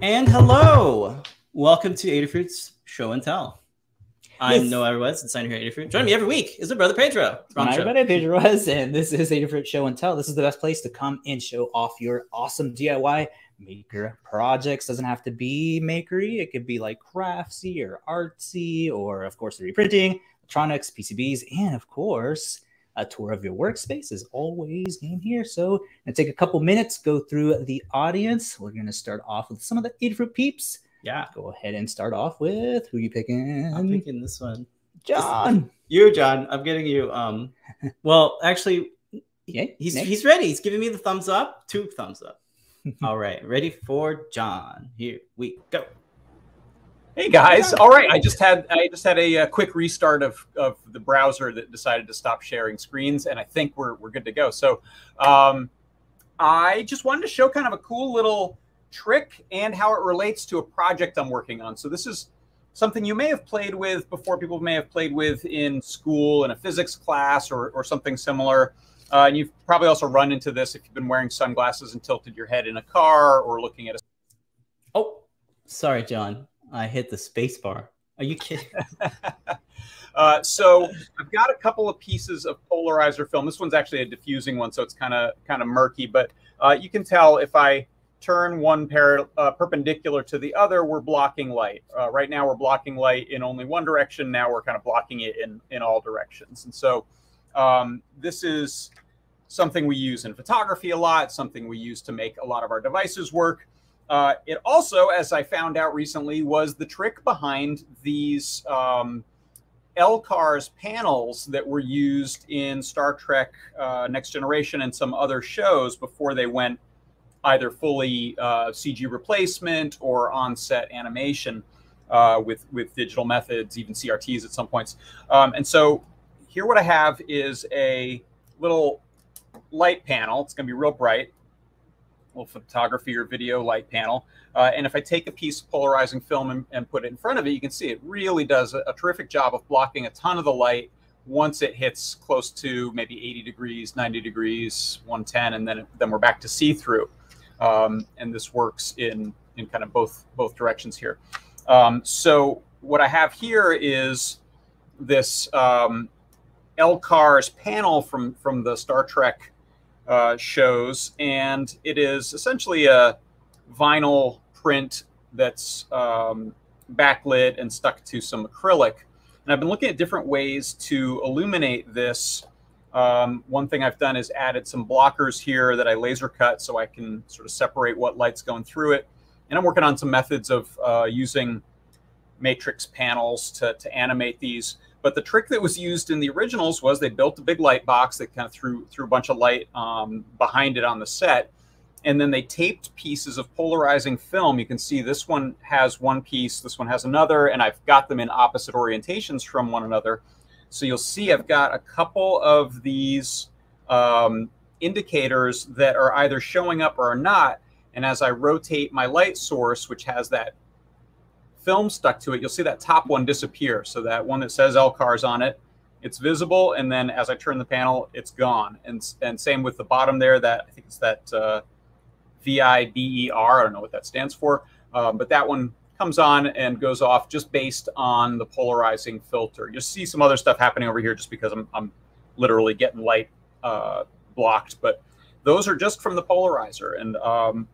And hello, welcome to Adafruit's Show and Tell. I'm Yes. Noah Everwes, designer here at Adafruit. Joining me every week is my brother Pedro. My show. buddy Pedro was, and this is a different show and tell. This is the best place to come and show off your awesome DIY maker projects. Doesn't have to be makery. It could be like craftsy or artsy, or of course 3D printing, electronics, PCBs, and of course a tour of your workspace is always in here. So and take a couple minutes, go through the audience. We're gonna start off with some of the Adafruit peeps. Yeah, Go ahead and start off with who you picking? I'm picking this one. John. You, John. I'm getting you. Um, well, actually, Yeah, he's Nick? he's ready. He's giving me the thumbs up. Two thumbs up. All right, ready for John. Here we go. Hey guys! All right, I just had I just had a, uh quick restart of, of the browser that decided to stop sharing screens, and I think we're we're good to go. So, um, I just wanted to show kind of a cool little trick and how it relates to a project I'm working on. So this is something you may have played with before. People may have played with in school in a physics class or or something similar. Uh, and you've probably also run into this if you've been wearing sunglasses and tilted your head in a car or looking at a Oh, sorry, John. I hit the space bar. Are you kidding? uh, so I've got a couple of pieces of polarizer film. This one's actually a diffusing one, so it's kind of kind of murky. But uh, you can tell if I turn one pair uh, perpendicular to the other, we're blocking light. Uh, right now, we're blocking light in only one direction. Now we're kind of blocking it in in all directions. And so um, this is something we use in photography a lot. Something we use to make a lot of our devices work. Uh, it also, as I found out recently, was the trick behind these um, LCARS panels that were used in Star Trek uh, Next Generation and some other shows before they went either fully uh, CG replacement or on-set animation uh, with with digital methods, even CRTs at some points. Um, and so here, what I have is a little light panel. It's going to be real bright photography or video light panel. Uh, and if I take a piece of polarizing film and, and, put it in front of it, you can see it really does a, a, terrific job of blocking a ton of the light once it hits close to maybe 80 degrees, 90 degrees, 110, and then then we're back to see-through. Um, and this works in in kind of both both directions here. Um, so what I have here is this um, LCARS panel from from the Star Trek uh, shows, and it is essentially a vinyl print that's um, backlit and stuck to some acrylic. And I've been looking at different ways to illuminate this. Um, one thing I've done is added some blockers here that I laser cut so I can sort of separate what light's going through it. And I'm working on some methods of uh, using matrix panels to, to animate these. But the trick that was used in the originals was they built a big light box that kind of threw threw a bunch of light um, behind it on the set, and then they taped pieces of polarizing film. You can see this one has one piece, this one has another, and I've got them in opposite orientations from one another. So you'll see I've got a couple of these um, indicators that are either showing up or are not. And as I rotate my light source, which has that film stuck to it, you'll see that top one disappear. So that one that says LCARS on it, it's visible. And then as I turn the panel, it's gone. And, and same with the bottom there, that I think it's that uh, V-I-B-E-R. I don't know what that stands for. Um, but that one comes on and goes off just based on the polarizing filter. You'll see some other stuff happening over here just because I'm, I'm literally getting light uh, blocked. But those are just from the polarizer. And um,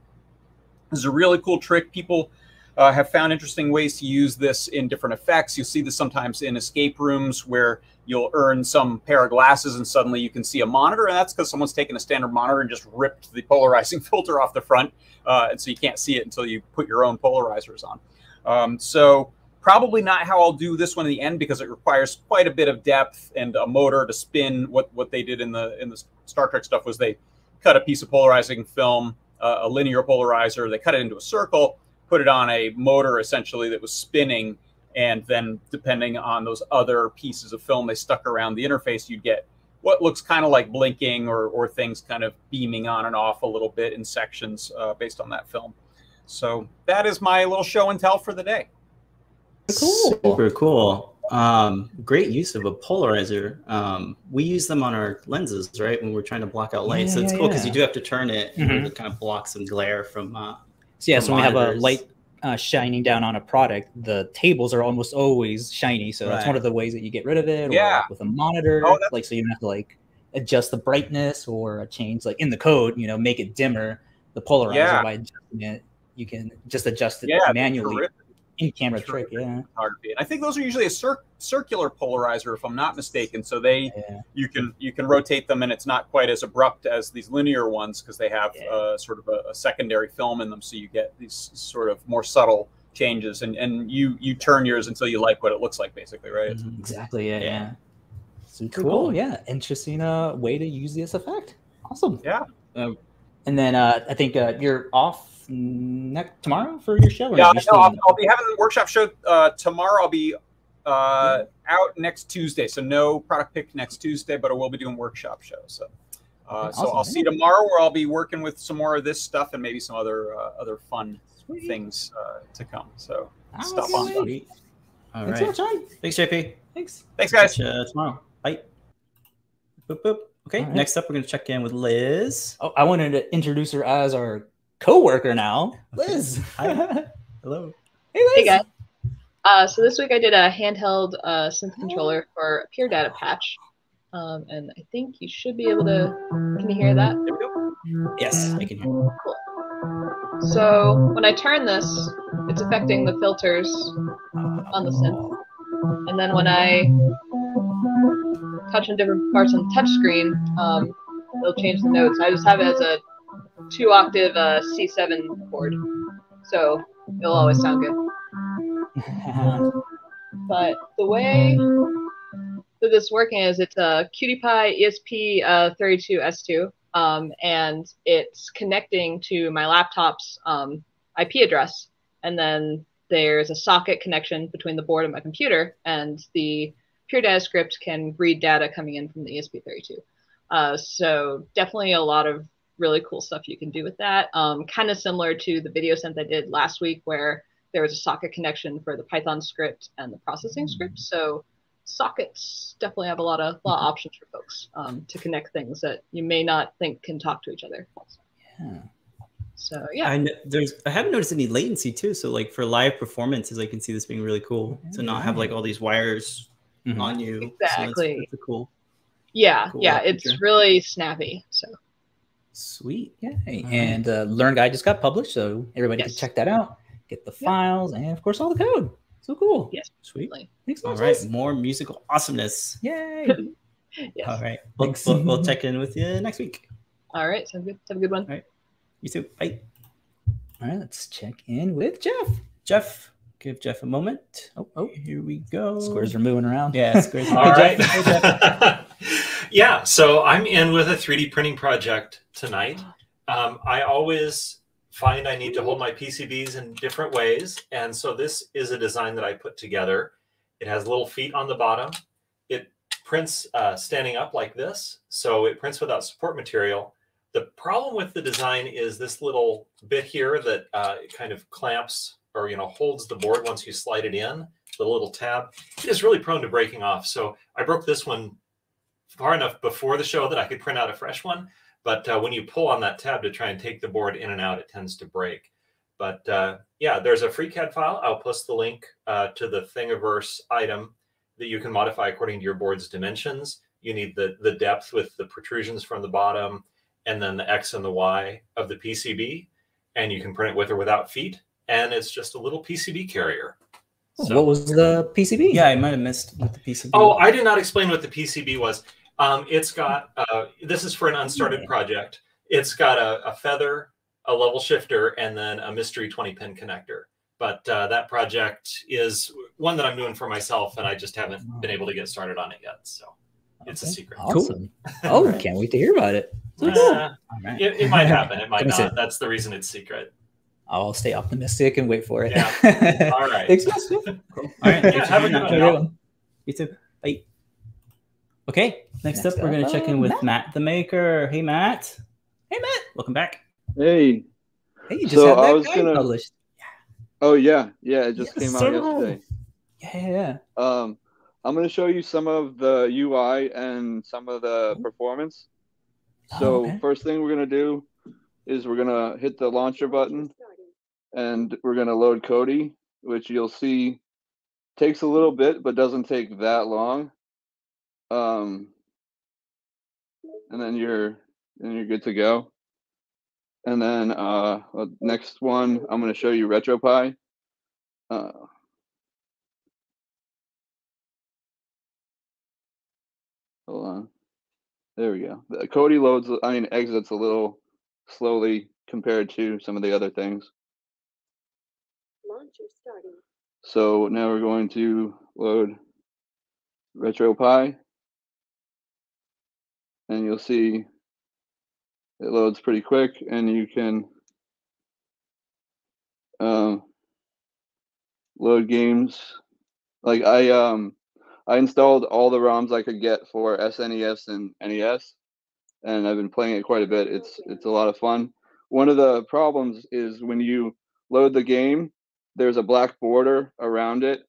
this is a really cool trick. People uh, have found interesting ways to use this in different effects. You'll see this sometimes in escape rooms where you'll earn some pair of glasses and suddenly you can see a monitor. And that's because someone's taken a standard monitor and just ripped the polarizing filter off the front. Uh, and so you can't see it until you put your own polarizers on. Um, so probably not how I'll do this one in the end because it requires quite a bit of depth and a motor to spin. What what they did in the in the Star Trek stuff was they cut a piece of polarizing film, uh, a linear polarizer, they cut it into a circle, put it on a motor essentially that was spinning, and then depending on those other pieces of film they stuck around the interface, you'd get what looks kind of like blinking or, or things kind of beaming on and off a little bit in sections uh, based on that film. So that is my little show and tell for the day. Cool. Super cool. Um, great use of a polarizer. Um, we use them on our lenses, right? When we're trying to block out light. Yeah, so it's yeah, cool because yeah. you do have to turn it Mhm. to kind of block some glare from. Uh, So yeah, so when we have a light uh, shining down on a product, the tables are almost always shiny. So that's one of the ways that you get rid of it. Or Yeah. like with a monitor, Oh, like so you don't have to like adjust the brightness or a change like in the code, you know, make it dimmer. The polarizer Yeah. by adjusting it, you can just adjust it Yeah, manually terrific. In camera trick. Yeah. photography. And I think those are usually a cir- circular polarizer, if I'm not mistaken. So they yeah. you can you can rotate them, and it's not quite as abrupt as these linear ones because they have Yeah. uh, sort of a, a secondary film in them, so you get these sort of more subtle changes. And and you you turn yours until you like what it looks like, basically, right? Mhm. Exactly. Yeah. Yeah. Cool. cool. Yeah. Interesting uh, way to use this effect. Awesome. Yeah. Um, and then uh, I think uh, you're off next tomorrow for your show. or Yeah, you're no, still I'll, I'll be having the workshop show uh, tomorrow. I'll be uh, out next Tuesday, so no product pick next Tuesday, but I will be doing workshop shows. So, uh, so Awesome, I'll see you tomorrow, where I'll be working with some more of this stuff and maybe some other uh, other fun Sweet. things uh, to come. So, Ah, stuff on wait. Sweet. All Thanks right. so much, John. Thanks, JP. Thanks. thanks, guys. Catch you tomorrow. Bye. Boop, boop. Okay, All right. next up, we're going to check in with Liz. Oh, I wanted to introduce her as our coworker now, Liz. Hi. hey, Hello. Liz. Hey guys. Uh, so this week I did a handheld uh, synth controller for a Pure Data patch, um, and I think you should be able to. Can you hear that? There we go. Yes, I can hear. Cool. So when I turn this, it's affecting the filters on the synth, and then when I touch on different parts on the touch screen, um, it'll change the notes. I just have it as a two octave uh, C7 chord, so it'll always sound good. but the way that this is working is it's a QT Py ESP uh, 32S2, um, and it's connecting to my laptop's um, IP address, and then there's a socket connection between the board and my computer, and the Pure Data script can read data coming in from the ESP32. Uh, so definitely a lot of really cool stuff you can do with that. Um, kind of similar to the video synth I did last week, where there was a socket connection for the Python script and the processing script. So sockets definitely have a lot of, lot of options for folks um, to connect things that you may not think can talk to each other. Yeah. So yeah, I kn- there's I haven't noticed any latency too. So like for live performances, I can see this being really cool to not have like all these wires Mhm. on you. So that's- Exactly. that's a cool. yeah, cool yeah, feature. it's really snappy. So Sweet. Yay. And uh, Learn Guide just got published, so everybody Yes. can check that out. Get the Yeah. files and, of course, all the code. So cool. Yes. Sweet. definitely. Thanks so All much. right. More musical awesomeness. Yay. yes. All right. We'll, we'll, we'll check in with you next week. All right, sounds good. Have a good one. All right. You too. Bye. all right, let's check in with Jeff. Jeff, give Jeff a moment. Oh, oh. Here we go. Squares are moving around. Yeah, squares. All Hey, right. Jeff. Yeah, so I'm in with a 3D printing project tonight. Um, I always find I need to hold my PCBs in different ways. And so this is a design that I put together. It has little feet on the bottom. It prints uh, standing up like this. So it prints without support material. The problem with the design is this little bit here that uh, kind of clamps or you know holds the board once you slide it in. The little tab. It is really prone to breaking off. So I broke this one far enough before the show that I could print out a fresh one. But uh, when you pull on that tab to try and take the board in and out, it tends to break. But uh, yeah, there's a free CAD file. I'll post the link uh, to the Thingiverse item that you can modify according to your board's dimensions. You need the the depth with the protrusions from the bottom, and then the X and the Y of the PCB, and you can print it with or without feet. And it's just a little PCB carrier. So- What was the PCB? Yeah, I might have missed with the PCB. Oh, I did not explain what the PCB was. Um, it's got uh, this is for an unstarted Yeah. project. It's got a, a feather, a level shifter, and then a mystery 20 pin connector. But uh, that project is one that I'm doing for myself, and I just haven't been able to get started on it yet. So it's a secret. Awesome. Oh, can't wait to hear about it. So cool. Uh, All right. it, it might happen. It might Let me see. not. That's the reason it's secret. I'll stay optimistic and wait for it. Yeah. All right. Thanks, guys. All right. thanks for have a doing good one. You too. Bye. Okay. Next, Next up, we're going to check in with Matt. Matt. the Maker. Hey, Matt. Hey, Matt. Welcome back. Hey. Hey, you just So had that I was guide gonna- published. Yeah. Oh yeah, yeah. It just Yes, came out so yesterday. Yeah, yeah, yeah. Um, I'm gonna show you some of the UI and some of the performance. Oh, So okay. first thing we're gonna do is we're gonna hit the launcher button, and we're going to load Kodi, which you'll see takes a little bit, but doesn't take that long. Um, and then you're then you're good to go. And then uh, uh, next one, I'm going to show you RetroPie. Uh, hold on. There we go. The Kodi loads, I mean, exits a little slowly compared to some of the other things. Launcher starting. So now we're going to load RetroPie. And you'll see it loads pretty quick and you can um, load games. Like I um I installed all the ROMs I could get for SNES and NES, and I've been playing it quite a bit. It's it's a lot of fun. One of the problems is when you load the game, there's a black border around it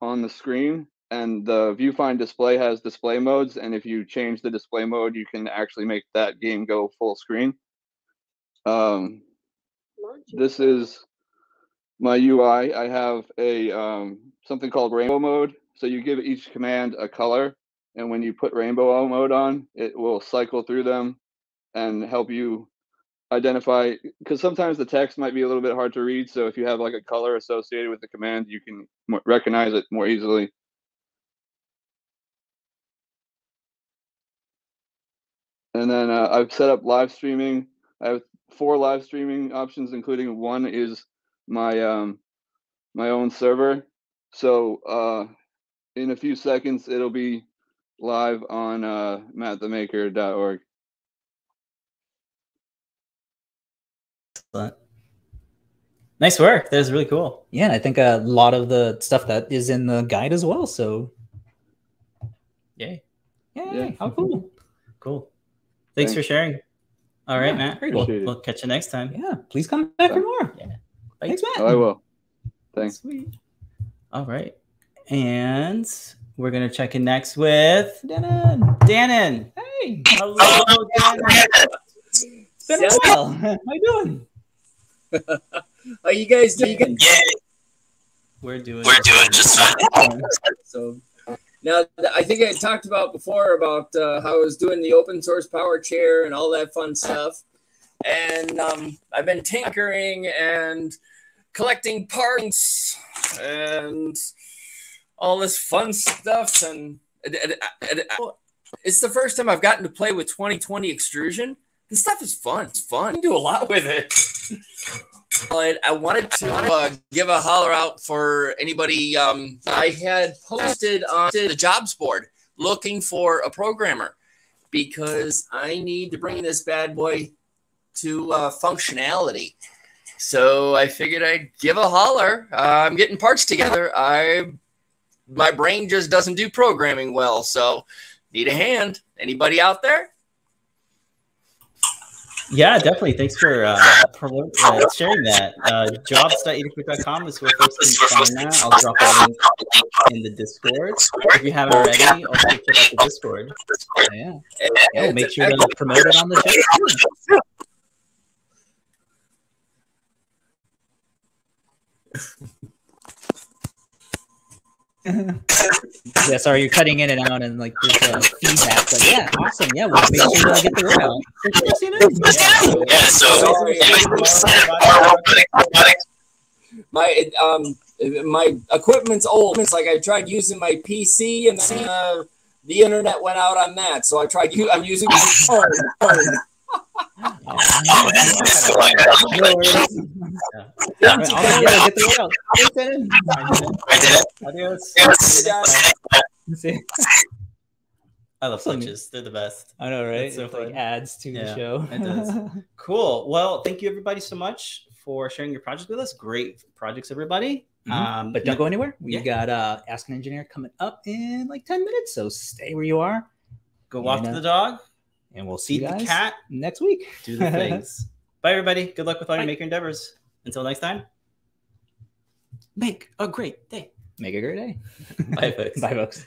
on the screen, and the viewfind display has display modes. And if you change the display mode, you can actually make that game go full screen. Um, this is my UI. I have a um, something called rainbow mode. So you give each command a color, and when you put rainbow mode on, it will cycle through them and help you identify. Because sometimes the text might be a little bit hard to read. So if you have like a color associated with the command, you can recognize it more easily. And then uh, I've set up live streaming. I have four live streaming options, including one is my um, my own server. So uh, in a few seconds, it'll be live on uh, mattthemaker.org. Excellent. Nice work. That was really cool. Yeah, and I think a lot of the stuff that is in the guide as well. So, Yay. yay, Yeah. how cool. Cool. Thanks, for sharing. All right, Yeah, Matt. very We'll, cool. we'll catch you next time. Yeah, please come back for Bye. more. Bye. Thanks, Matt. Oh, I will. Thanks. Sweet. All right. And we're going to check in next with Denon. Dannon. Hey, Hello, Dannon. it's been a while. How you doing? How you guys doing? Yeah. We're doing We're doing just fine. So now I think I talked about before about uh, how I was doing the open source power chair and all that fun stuff, and um, I've been tinkering and collecting parts and all this fun stuff, and, it's the first time I've gotten to play with 2020 extrusion. This stuff is fun. It's fun. You can do a lot with it. But I wanted to uh, give a holler out for anybody. Um, I had posted on the jobs board looking for a programmer because I need to bring this bad boy to uh, functionality. So I figured I'd give a holler. Uh, I'm getting parts together. I my brain just doesn't do programming well, so need a hand. Anybody out there? Yeah, definitely. Thanks for uh, promote, uh, sharing that. Uh, jobs.adafruit.com is where folks can find that. I'll drop that link in the Discord. If you haven't already, also check out the Discord. Yeah. Yeah, we'll make sure to promote it on the show. too. yeah, sorry, you're cutting in and out and like there's uh, feedback. But yeah, awesome. Yeah, we'll make sure to get the word out. Thanks, Yeah, so Sorry. my um my equipment's old. It's like I tried using my PC and then uh, the internet went out on that. So I tried. u- I'm using my phone. No worries. Yeah. All right, I'll yeah, get the word. Thanks, Denon. I did it. Adios. Yes. See? I love glitches. They're the best. I know, right? So it like adds to the show. it does. Cool. Well, thank you everybody so much for sharing your project with us. Great projects, everybody. Mhm. Um, But don't go anywhere. We Yeah. got uh Ask an Engineer coming up in like 10 minutes. So stay where you are. go walk Yeah. the dog, And we'll see the cat, next week. do the things. Bye, everybody. Good luck with all your maker endeavors. Until next time, make a great day. Make a great day. Bye, folks. Bye, folks.